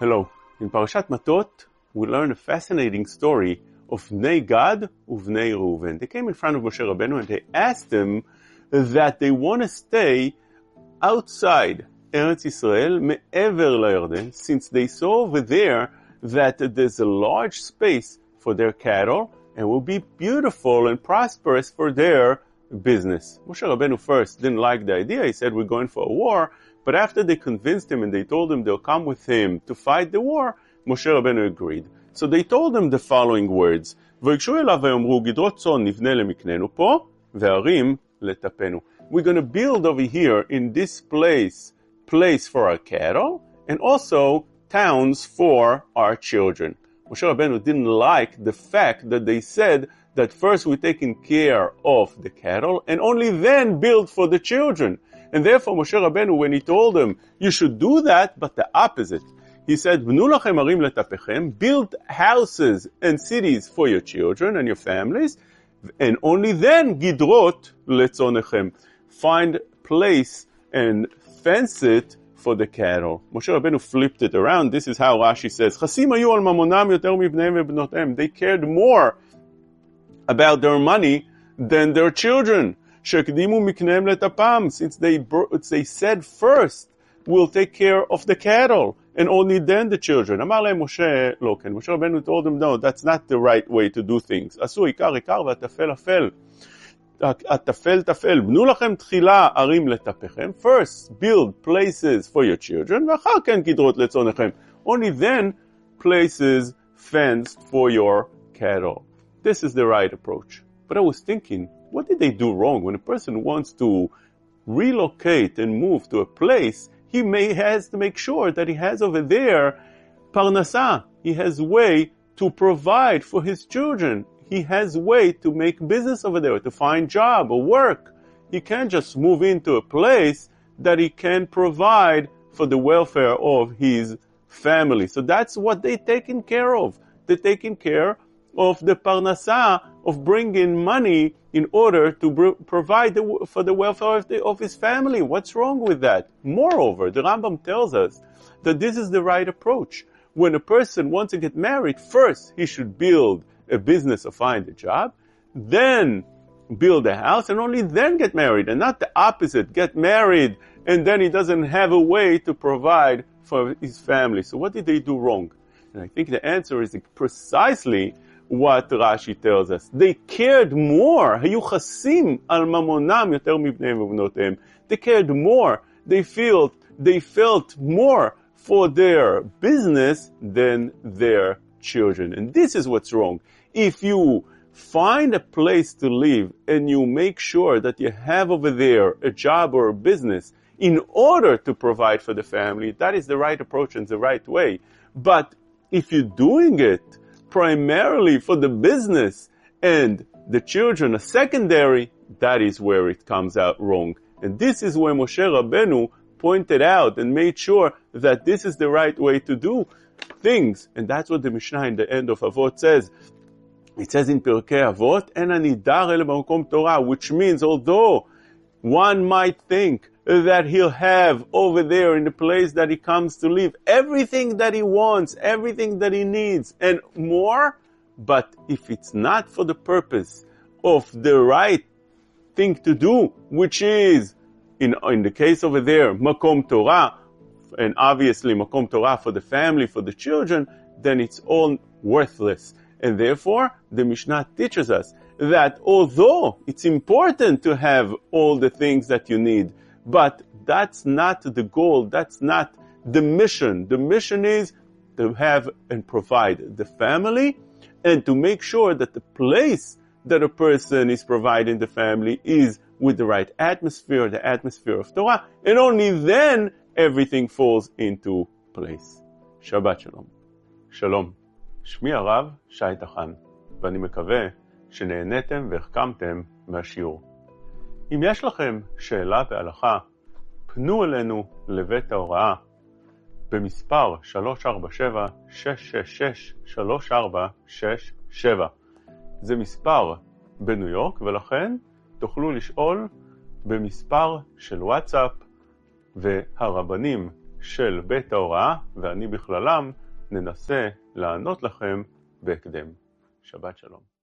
Hello. In Parashat Matot, we learn a fascinating story of Bnei Gad uvnei Reuven. They came in front of Moshe Rabbeinu and they asked him that they want to stay outside Eretz Israel, me'ever LaYarden, since they saw over there that there's a large space for their cattle and will be beautiful and prosperous for their business. Moshe Rabbeinu first didn't like the idea. He said, we're going for a war. But after they convinced him and they told him they'll come with him to fight the war, Moshe Rabbeinu agreed. So they told him the following words, ויגשו אליו ויאמרו גדרות צאן נבנה למקננו פה, וערים לטפנו. We're going to build over here in this place, place for our cattle, and also towns for our children. Moshe Rabbeinu didn't like the fact that they said that first we're taking care of the cattle and only then build for the children. And therefore Moshe Rabbeinu, when he told them, you should do that, but the opposite. He said, build houses and cities for your children and your families, and only then gidrot letzonechem. Find place and fence it for the cattle. Moshe Rabbeinu flipped it around. This is how Rashi says, They cared more about their money than their children. Since they, they said first, we'll take care of the cattle, and only then the children. אמר להם משה, לא כן. משה רבנו told them, no, that's not the right way to do things. עשו עיקר עיקר והטפל אפל. הטפל טפל. בנו לכם תחילה ערים לטפכם. First, build places for your children, ואחר כן גדרות לצונכם. Only then, places fenced for your cattle. This is the right approach. But I was thinking, what did they do wrong? When a person wants to relocate and move to a place, he may has to make sure that he has over there parnasa. He has way to provide for his children. He has way to make business over there, to find job or work. He can't just move into a place that he can provide for the welfare of his family. So that's what they're taking care of. They're taking care of the parnasa of bringing money in order to br- provide the, for the welfare of, the, of his family. What's wrong with that? Moreover, the Rambam tells us that this is the right approach. When a person wants to get married, first he should build a business or find a job, then build a house, and only then get married, and not the opposite, get married, and then he doesn't have a way to provide for his family. So what did they do wrong? And I think the answer is precisely what Rashi tells us. They cared more. היו חסים על ממונם יותר מבניהם ובנותיהם. They cared more. They felt, they felt more for their business than their children. And this is what's wrong. If you find a place to live and you make sure that you have over there a job or a business in order to provide for the family, that is the right approach and the right way. But if you're doing it primarily for the business and the children are secondary, that is where it comes out wrong. And this is where Moshe Rabbeinu pointed out and made sure that this is the right way to do things. And that's what the Mishnah in the end of Avot says. It says in Pirkei Avot, Torah, which means although one might think that he'll have over there in the place that he comes to live. Everything that he wants, everything that he needs, and more. But if it's not for the purpose of the right thing to do, which is, in, in the case over there, Makom Torah, and obviously Makom Torah for the family, for the children, then it's all worthless. And therefore, the Mishnah teaches us that although it's important to have all the things that you need, but that's not the goal. That's not the mission. The mission is to have and provide the family and to make sure that the place that a person is providing the family is with the right atmosphere, the atmosphere of Torah, and only then everything falls into place. Shabbat Shalom. Shalom. שמי הרב שי טחן, ואני מקווה שנהניתם והחכמתם מהשיעור. אם יש לכם שאלה בהלכה, פנו אלינו לבית ההוראה במספר 347-666-3467. זה מספר בניו יורק, ולכן תוכלו לשאול במספר של וואטסאפ, והרבנים של בית ההוראה, ואני בכללם, ננסה לענות לכם בהקדם. שבת שלום.